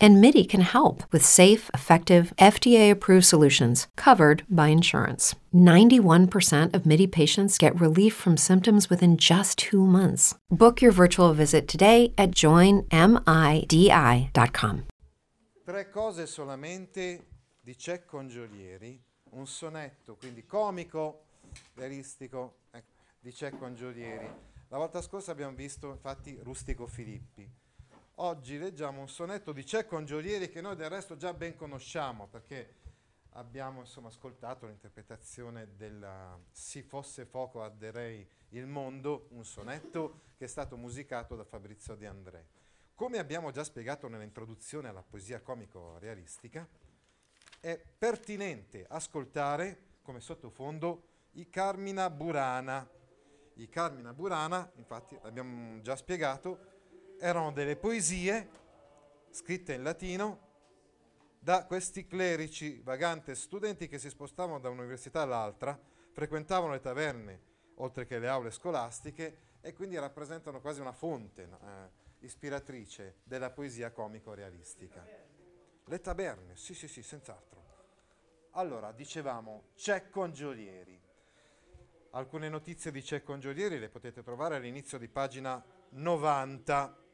And MIDI can help with safe, effective, FDA approved solutions covered by insurance. 91% of MIDI patients get relief from symptoms within just two months. Book your virtual visit today at joinmidi.com. Tre cose solamente di Cecco Angiolieri, un sonetto quindi comico, realistico ecco, di Cecco Angiolieri. La volta scorsa abbiamo visto infatti Rustico Filippi. Oggi leggiamo un sonetto di Cecco Angiolieri che noi del resto già ben conosciamo perché abbiamo insomma, ascoltato l'interpretazione del Si fosse fuoco arderei il mondo, un sonetto che è stato musicato da Fabrizio De André. Come abbiamo già spiegato nell'introduzione alla poesia comico-realistica, è pertinente ascoltare come sottofondo i Carmina Burana. I Carmina Burana, infatti, l'abbiamo già spiegato, erano delle poesie scritte in latino da questi clerici vaganti studenti che si spostavano da un'università all'altra, frequentavano le taverne oltre che le aule scolastiche e quindi rappresentano quasi una fonte eh, ispiratrice della poesia comico-realistica. Le taberne, sì sì sì, senz'altro. Allora, dicevamo Cecco Angiolieri. Alcune notizie di Cecco Angiolieri le potete trovare all'inizio di pagina 90.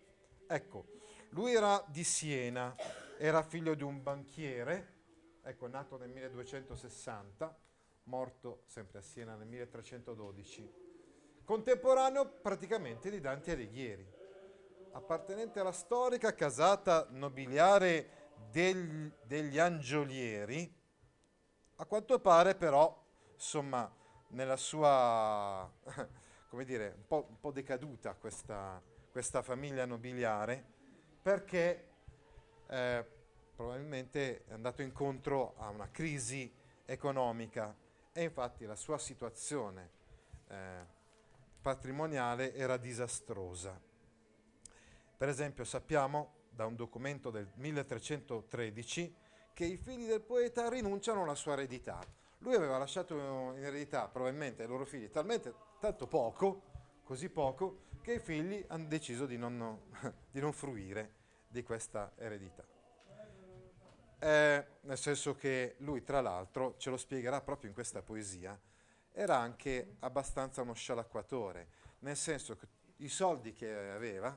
Ecco, lui era di Siena, era figlio di un banchiere, ecco, nato nel 1260, morto sempre a Siena nel 1312, contemporaneo praticamente di Dante Alighieri, appartenente alla storica casata nobiliare degli, degli Angiolieri, a quanto pare però, insomma, nella sua, come dire, un po', un po decaduta questa questa famiglia nobiliare perché eh, probabilmente è andato incontro a una crisi economica e infatti la sua situazione eh, patrimoniale era disastrosa. Per esempio sappiamo da un documento del 1313 che i figli del poeta rinunciano alla sua eredità. Lui aveva lasciato in eredità probabilmente ai loro figli talmente tanto poco, così poco, che i figli hanno deciso di non, di non fruire di questa eredità. Eh, nel senso che lui, tra l'altro, ce lo spiegherà proprio in questa poesia, era anche abbastanza uno scialacquatore, nel senso che i soldi che aveva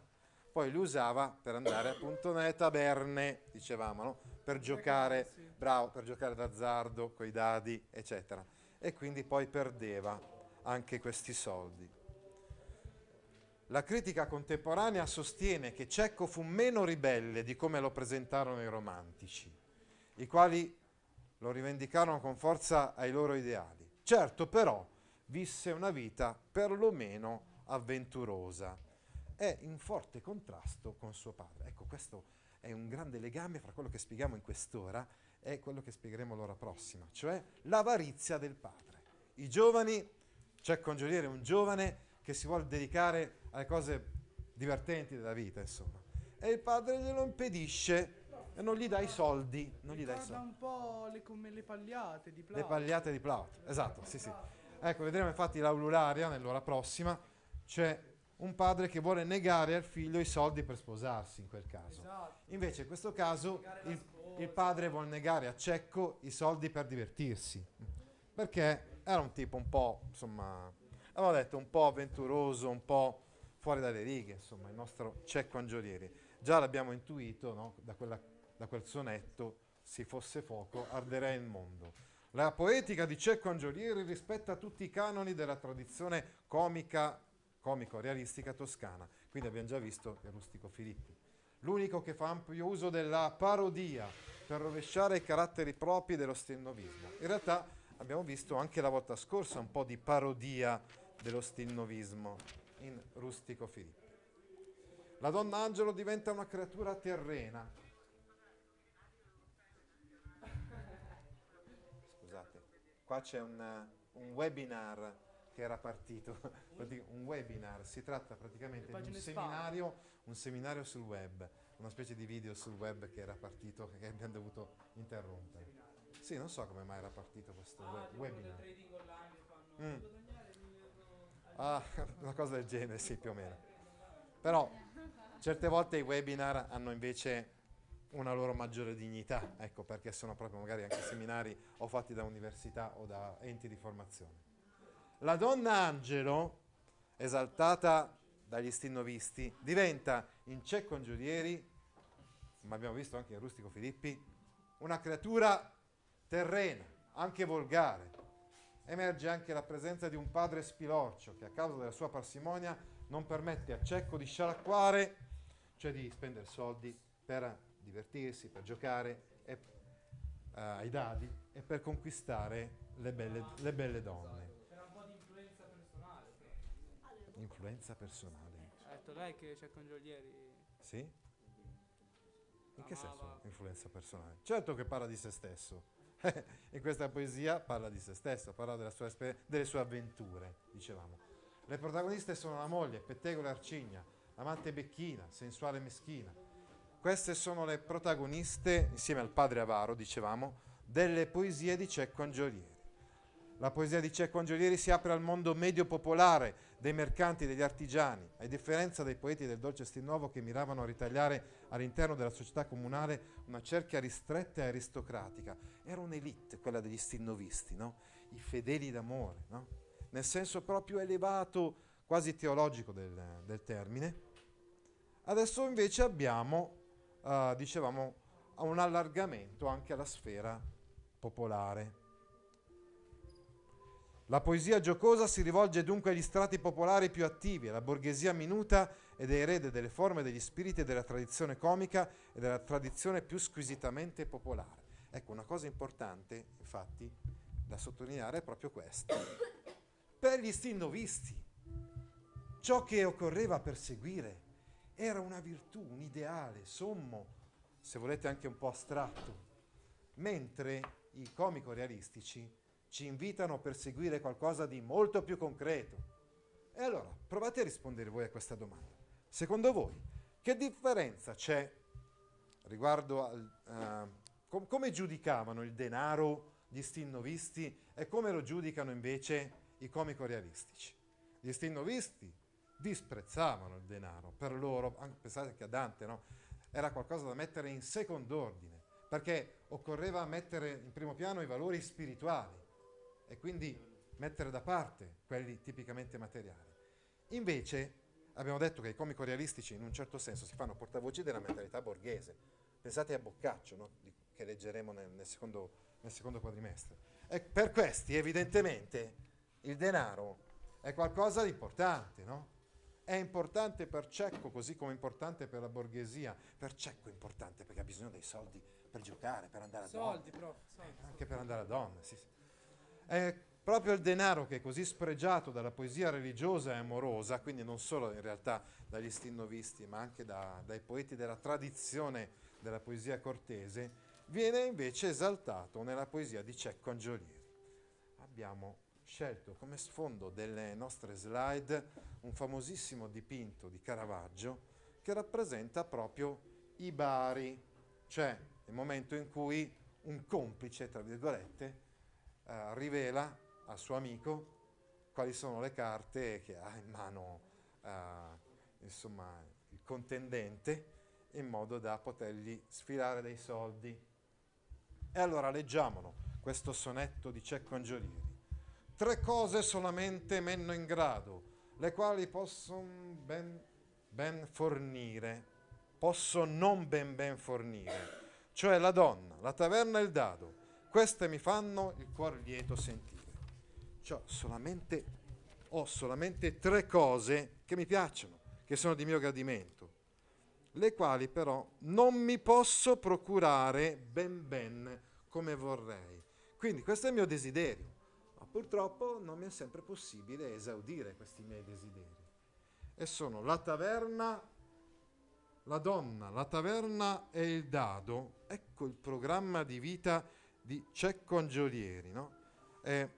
poi li usava per andare appunto nelle taberne, dicevamo, no? per giocare, bravo, per giocare d'azzardo, coi dadi, eccetera. E quindi poi perdeva anche questi soldi. La critica contemporanea sostiene che Cecco fu meno ribelle di come lo presentarono i romantici, i quali lo rivendicarono con forza ai loro ideali. Certo però visse una vita perlomeno avventurosa e in forte contrasto con suo padre. Ecco, questo è un grande legame fra quello che spieghiamo in quest'ora e quello che spiegheremo l'ora prossima, cioè l'avarizia del padre. I giovani, Cecco Angiolieri è un giovane che si vuole dedicare alle cose divertenti della vita, insomma. E il padre glielo impedisce e non gli dà i soldi. Non gli dà i soldi. un po' le, come le pagliate di Plauto. Le pagliate di Plauto, esatto, sì, sì. Ecco, vedremo infatti l'aulularia nell'ora prossima. C'è un padre che vuole negare al figlio i soldi per sposarsi in quel caso. Esatto. Invece in questo caso il, il padre vuole negare a Cecco i soldi per divertirsi. Perché era un tipo un po', insomma, avevo detto, un po' avventuroso, un po' fuori dalle righe, insomma, il nostro Cecco Angiolieri. Già l'abbiamo intuito no? da, quella, da, quel sonetto, si fosse fuoco, arderei il mondo. La poetica di Cecco Angiolieri rispetta tutti i canoni della tradizione comica, comico-realistica toscana. Quindi abbiamo già visto il rustico Filippi. L'unico che fa ampio uso della parodia per rovesciare i caratteri propri dello stennovismo. In realtà abbiamo visto anche la volta scorsa un po' di parodia dello stilnovismo in Rustico Filippo. La donna Angelo diventa una creatura terrena. Scusate, qua c'è un, un webinar che era partito, un webinar, si tratta praticamente di un seminario, un seminario sul web una specie di video sul web che era partito che abbiamo dovuto interrompere. Sì, non so come mai era partito questo web- webinar. Mm. Ah, una cosa del genere, sì, più o meno. Però certe volte i webinar hanno invece una loro maggiore dignità, ecco perché sono proprio magari anche seminari o fatti da università o da enti di formazione. La donna angelo, esaltata dagli stinnovisti, diventa in Cecco Giulieri, ma abbiamo visto anche in Rustico Filippi, una creatura terrena, anche volgare. Emerge anche la presenza di un padre spilorcio che a causa della sua parsimonia non permette a Cecco di scialacquare, cioè di spendere soldi per divertirsi, per giocare e, uh, ai dadi e per conquistare le belle, le belle donne. C'era un po' di influenza personale. Influenza personale. Ha detto lei che c'è con Giolieri. Sì? In che senso influenza personale? Certo che parla di se stesso. In questa poesia parla di se stesso, parla sua esper- delle sue avventure, dicevamo. Le protagoniste sono la moglie, pettegola arcigna, amante becchina, sensuale meschina. Queste sono le protagoniste, insieme al padre avaro, dicevamo, delle poesie di Cecco Angiolieri. La poesia di Cecco Angiolieri si apre al mondo medio popolare dei mercanti e degli artigiani, a differenza dei poeti del dolce stil nuovo che miravano a ritagliare all'interno della società comunale una cerchia ristretta e aristocratica. Era un'elite quella degli stilnovisti, no? i fedeli d'amore, no? nel senso proprio elevato, quasi teologico del, del termine. Adesso invece abbiamo, eh, dicevamo, un allargamento anche alla sfera popolare. La poesia giocosa si rivolge dunque agli strati popolari più attivi, alla borghesia minuta ed erede delle forme degli spiriti della tradizione comica e della tradizione più squisitamente popolare. Ecco, una cosa importante, infatti, da sottolineare è proprio questa. Per gli stinnovisti, ciò che occorreva perseguire era una virtù, un ideale, sommo, se volete anche un po' astratto, mentre i comico-realistici ci invitano a perseguire qualcosa di molto più concreto. E allora, provate a rispondere voi a questa domanda. Secondo voi, che differenza c'è riguardo al... eh, com- come giudicavano il denaro gli stinnovisti e come lo giudicano invece i comico-realistici? Gli stinnovisti disprezzavano il denaro, per loro, anche pensate che a Dante, no? Era qualcosa da mettere in secondo ordine, perché occorreva mettere in primo piano i valori spirituali e quindi mettere da parte quelli tipicamente materiali. Invece abbiamo detto che i comico-realistici in un certo senso si fanno portavoce della mentalità borghese. Pensate a Boccaccio, no? Che leggeremo nel, nel secondo, nel secondo quadrimestre. E per questi evidentemente il denaro è qualcosa di importante, no? È importante per Cecco così come è importante per la borghesia. Per Cecco è importante perché ha bisogno dei soldi per giocare, per andare a Soldi, donne. prof. Soldi. Anche per andare a donne, sì, sì. È proprio il denaro che è così spregiato dalla poesia religiosa e amorosa, quindi non solo in realtà dagli stinnovisti, ma anche da- dai poeti della tradizione della poesia cortese, viene invece esaltato nella poesia di Cecco Angiolieri. Abbiamo scelto come sfondo delle nostre slide un famosissimo dipinto di Caravaggio che rappresenta proprio i bari, cioè il momento in cui un complice, tra virgolette, eh, rivela al suo amico quali sono le carte che ha in mano eh, insomma, il contendente in modo da potergli sfilare dei soldi. E allora leggiamolo, questo sonetto di Cecco Angiolieri. Tre cose solamente menno in grado, le quali possono ben, ben fornire, posso non ben ben fornire, cioè la donna, la taverna e il dado. Queste mi fanno il cuor lieto sentire. Cioè, solamente, ho solamente tre cose che mi piacciono, che sono di mio gradimento, le quali però non mi posso procurare ben ben come vorrei. Quindi questo è il mio desiderio, ma purtroppo non mi è sempre possibile esaudire questi miei desideri. E sono la taverna, la donna, la taverna e il dado. Ecco il programma di vita di Cecco Angiolieri, no? Eh,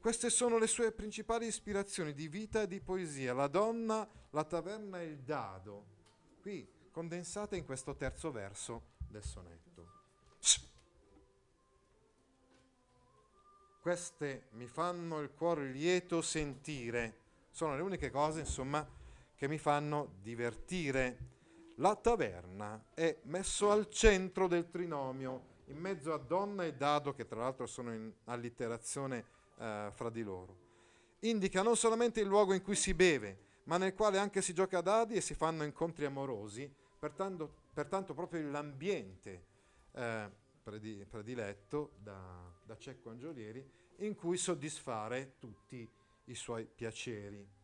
queste sono le sue principali ispirazioni di vita e di poesia, la donna, la taverna e il dado. Qui condensate in questo terzo verso del sonetto. Queste mi fanno il cuore lieto sentire, sono le uniche cose, insomma, che mi fanno divertire. La taverna è messo al centro del trinomio, in mezzo a donna e dado, che tra l'altro sono in allitterazione eh, fra di loro. Indica non solamente il luogo in cui si beve, ma nel quale anche si gioca a dadi e si fanno incontri amorosi, pertanto, pertanto proprio l'ambiente eh, prediletto da, da Cecco Angiolieri in cui soddisfare tutti i suoi piaceri.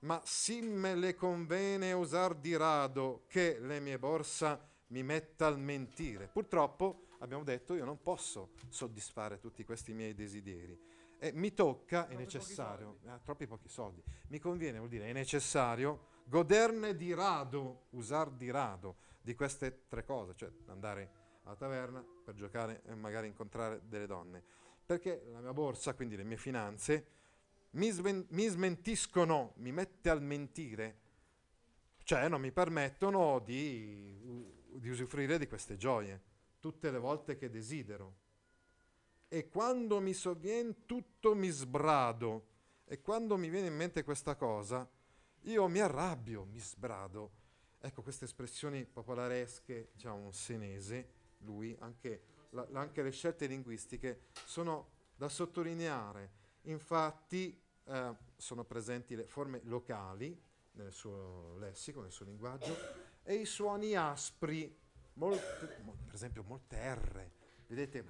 Ma sì me le convene usar di rado che le mie borsa mi metta al mentire. Purtroppo, abbiamo detto, io non posso soddisfare tutti questi miei desideri. E mi tocca, è necessario, eh, troppi pochi soldi, mi conviene, vuol dire, è necessario goderne di rado, usar di rado di queste tre cose, cioè andare alla taverna per giocare e magari incontrare delle donne. Perché la mia borsa, quindi le mie finanze, mi, sven- mi smentiscono, mi mette al mentire, cioè non mi permettono di, di usufruire di queste gioie tutte le volte che desidero. E quando mi sovviene tutto mi sbrado. E quando mi viene in mente questa cosa, io mi arrabbio, mi sbrado. Ecco queste espressioni popolaresche, diciamo un senese, lui, anche, la, anche le scelte linguistiche sono da sottolineare. Infatti eh, sono presenti le forme locali nel suo lessico, nel suo linguaggio, e i suoni aspri, molte, per esempio molte R, vedete,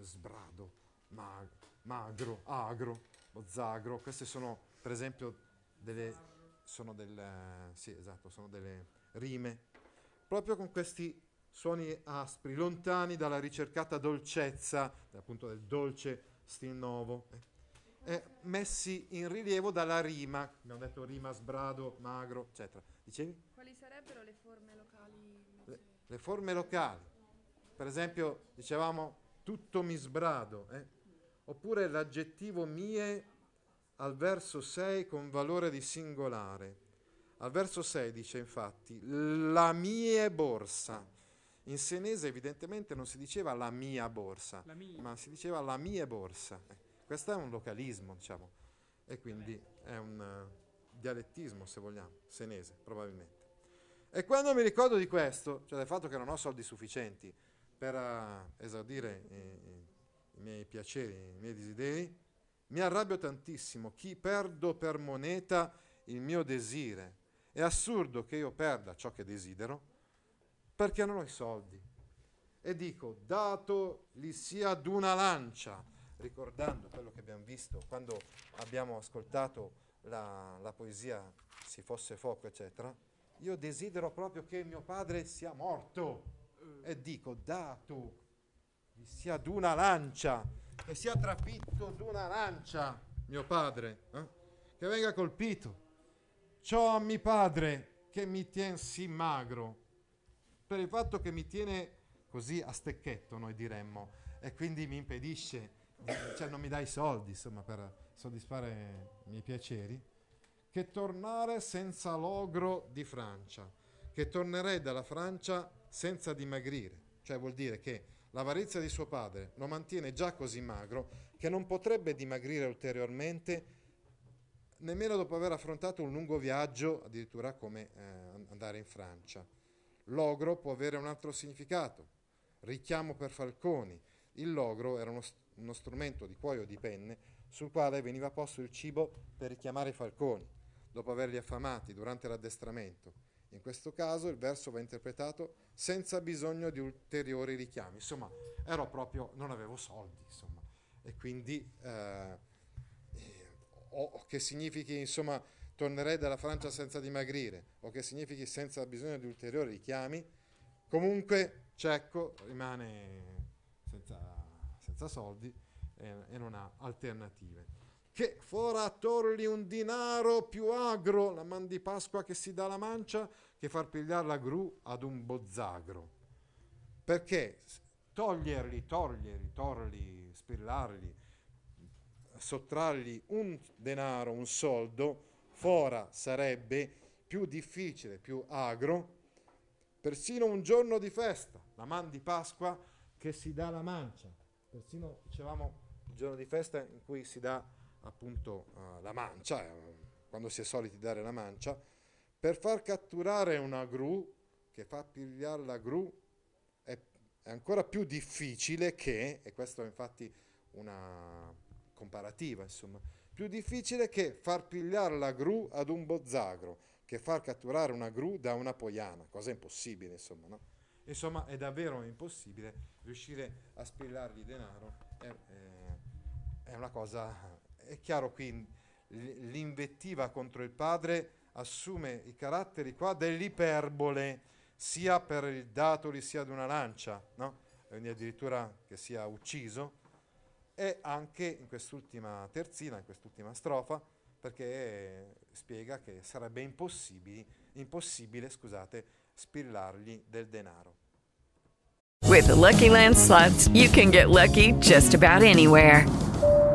sbrado, mag, magro, agro, zagro, queste sono per esempio delle sono delle, sì, esatto, sono delle rime, proprio con questi suoni aspri, lontani dalla ricercata dolcezza, appunto del dolce stil nuovo, eh, eh, messi in rilievo dalla rima, abbiamo detto rima, sbrado, magro, eccetera. Dicevi? Quali sarebbero le forme locali? Le, forme locali, per esempio, dicevamo tutto mi sbrado, eh? oppure l'aggettivo mie al verso 6 con valore di singolare. Al verso 6 dice infatti la mia borsa. In senese evidentemente non si diceva la mia borsa, la mia. ma si diceva la mia borsa. Eh, questo è un localismo, diciamo, e quindi è un uh, dialettismo, se vogliamo, senese, probabilmente. E quando mi ricordo di questo, cioè del fatto che non ho soldi sufficienti per uh, esaudire i, i, i miei piaceri, i miei desideri, mi arrabbio tantissimo. Chi perdo per moneta il mio desire? È assurdo che io perda ciò che desidero perché non ho i soldi. E dico, dato li sia ad una lancia, ricordando quello che abbiamo visto quando abbiamo ascoltato la, la poesia Si fosse fuoco, eccetera, io desidero proprio che mio padre sia morto. E dico, dato li sia ad una lancia, che sia trafitto d'una lancia, mio padre, eh? che venga colpito. Ciò a mio padre che mi tiene sì magro, per il fatto che mi tiene così a stecchetto, noi diremmo, e quindi mi impedisce, cioè non mi dà i soldi, insomma, per soddisfare i miei piaceri, che tornare senza logro di Francia, che tornerei dalla Francia senza dimagrire, cioè vuol dire che L'avarizia di suo padre lo mantiene già così magro che non potrebbe dimagrire ulteriormente nemmeno dopo aver affrontato un lungo viaggio, addirittura come eh, andare in Francia. Logro può avere un altro significato, richiamo per falconi. Il logro era uno, uno strumento di cuoio di penne sul quale veniva posto il cibo per richiamare i falconi, dopo averli affamati durante l'addestramento. In questo caso il verso va interpretato senza bisogno di ulteriori richiami. Insomma, ero proprio, non avevo soldi, insomma, e quindi, eh, o che significhi, insomma, tornerei dalla Francia senza dimagrire, o che significhi senza bisogno di ulteriori richiami, comunque Cecco rimane senza, senza soldi e, e non ha alternative che fora torli un dinaro più agro, la man di Pasqua che si dà la mancia, che far pigliare la gru ad un bozzagro. Perché toglierli, toglierli, torli, spillarli, sottrargli un denaro, un soldo, fora sarebbe più difficile, più agro, persino un giorno di festa, la man di Pasqua che si dà la mancia, persino dicevamo il giorno di festa in cui si dà appunto uh, la mancia, eh, quando si è soliti dare la mancia, per far catturare una gru, che fa pigliare la gru, è, è ancora più difficile che, e questo è infatti una comparativa, insomma, più difficile che far pigliare la gru ad un bozzagro, che far catturare una gru da una poiana, cosa impossibile, insomma, no? Insomma, è davvero impossibile riuscire a spillargli denaro, è, è, è una cosa, è chiaro qui l'invettiva contro il padre assume i caratteri qua dell'iperbole, sia per il datoli sia di una lancia, no? quindi addirittura che sia ucciso, e anche in quest'ultima terzina, in quest'ultima strofa, perché spiega che sarebbe impossibile, impossibile scusate, spillargli del denaro. With the Lucky Land slots, you can get lucky just about anywhere.